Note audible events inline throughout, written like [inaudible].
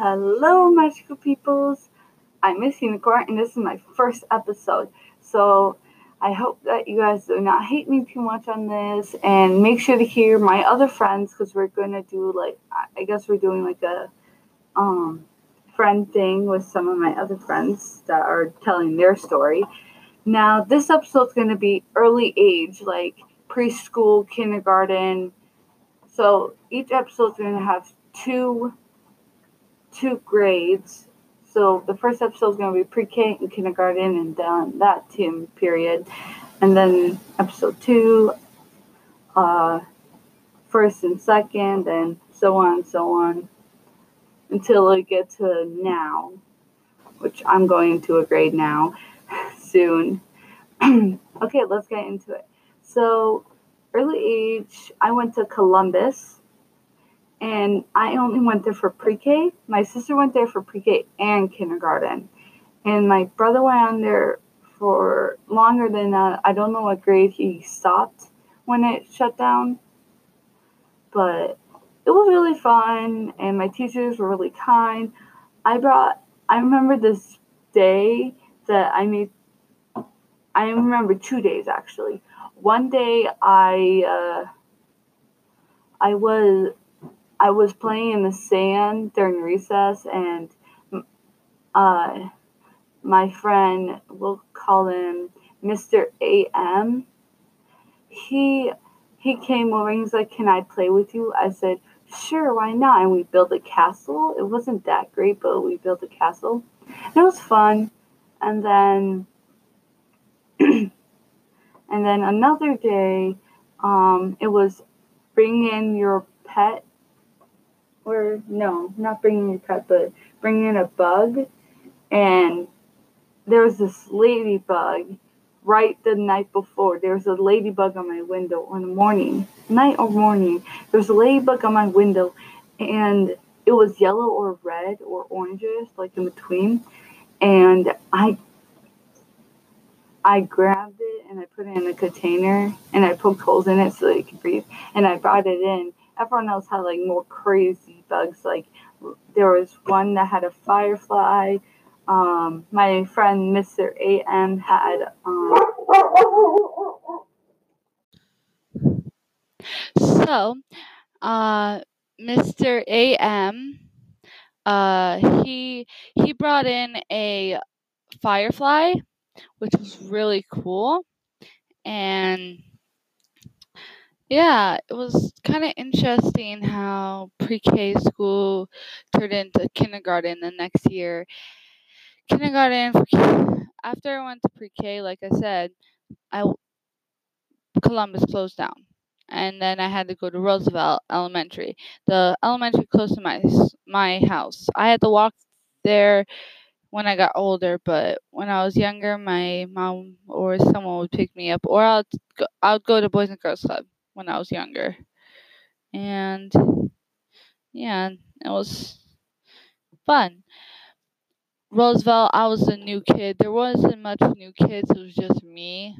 Unicorn Peoples. I'm Miss Unicorn, and this is my first episode. So I hope that you guys do not hate me too much on this, and make sure to hear my other friends because we're gonna do like I guess we're doing like a um friend thing with some of my other friends that are telling their story. Now this episode's gonna be early age, like preschool, kindergarten. So each episode's gonna have two two grades so the first episode is going to be pre-K and kindergarten and down that time period. And then episode two, uh, first and second, and so on and so on until it gets to now, which I'm going to a grade now [laughs] soon. [clears throat] okay, let's get into it. So, early age, I went to Columbus and I only went there for pre-K. My sister went there for pre-K and kindergarten, and my brother went on there for longer than that. I don't know what grade he stopped when it shut down, but it was really fun, and my teachers were really kind. I brought. I remember this day that I made. I remember two days actually. One day I. Uh, I was I was playing in the sand during recess, and uh, my friend, we'll call him Mr. AM. He he came over and he's like, "Can I play with you?" I said, "Sure, why not?" And we built a castle. It wasn't that great, but we built a castle. And it was fun. And then [clears throat] and then another day, um, it was bring in your pet or no, not bringing a pet, but bringing in a bug. And there was this ladybug right the night before. There was a ladybug on my window on the morning, night or morning. There was a ladybug on my window, and it was yellow or red or oranges, like in between. And I, I grabbed it and I put it in a container and I poked holes in it so it could breathe. And I brought it in everyone else had like more crazy bugs. Like there was one that had a firefly. Um, my friend Mr. AM had. Um, so, uh, Mr. AM, uh, he he brought in a firefly, which was really cool, and yeah, it was kind of interesting how pre-K school turned into kindergarten the next year. Kindergarten after I went to pre-K, like I said, I Columbus closed down, and then I had to go to Roosevelt Elementary. The elementary close to my my house. I had to walk there when I got older, but when I was younger, my mom or someone would pick me up, or I'd go, I'd go to Boys and Girls Club when I was younger. And yeah, it was fun. Roosevelt, I was a new kid. There wasn't much new kids, it was just me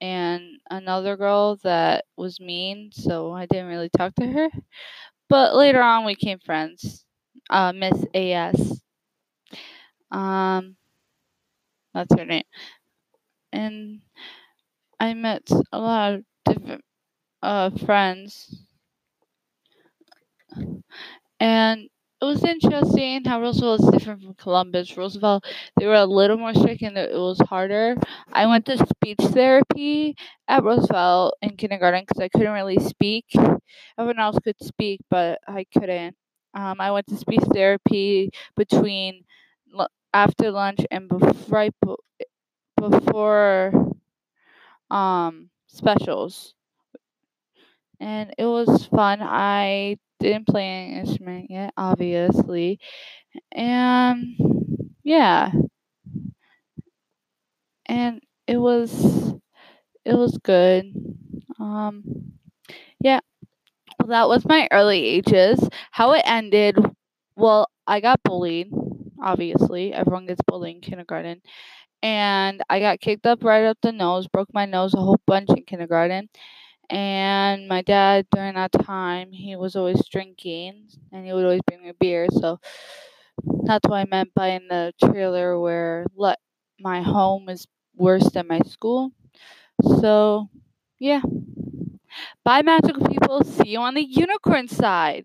and another girl that was mean, so I didn't really talk to her. But later on, we became friends. Uh, Miss AS. Um, that's her name. And I met a lot of different uh, friends. And it was interesting how Roosevelt is different from Columbus. Roosevelt, they were a little more strict and it was harder. I went to speech therapy at Roosevelt in kindergarten because I couldn't really speak. Everyone else could speak, but I couldn't. Um, I went to speech therapy between after lunch and bef- right before um, specials and it was fun. I didn't play an instrument yet, obviously, and yeah, and it was it was good. Um, yeah, well, that was my early ages. How it ended, well, I got bullied. Obviously, everyone gets bullied in kindergarten. And I got kicked up right up the nose, broke my nose a whole bunch in kindergarten and my dad during that time he was always drinking and he would always bring me beer so That's what I meant by in the trailer where let my home is worse than my school. So, yeah. Bye, magical people. See you on the unicorn side.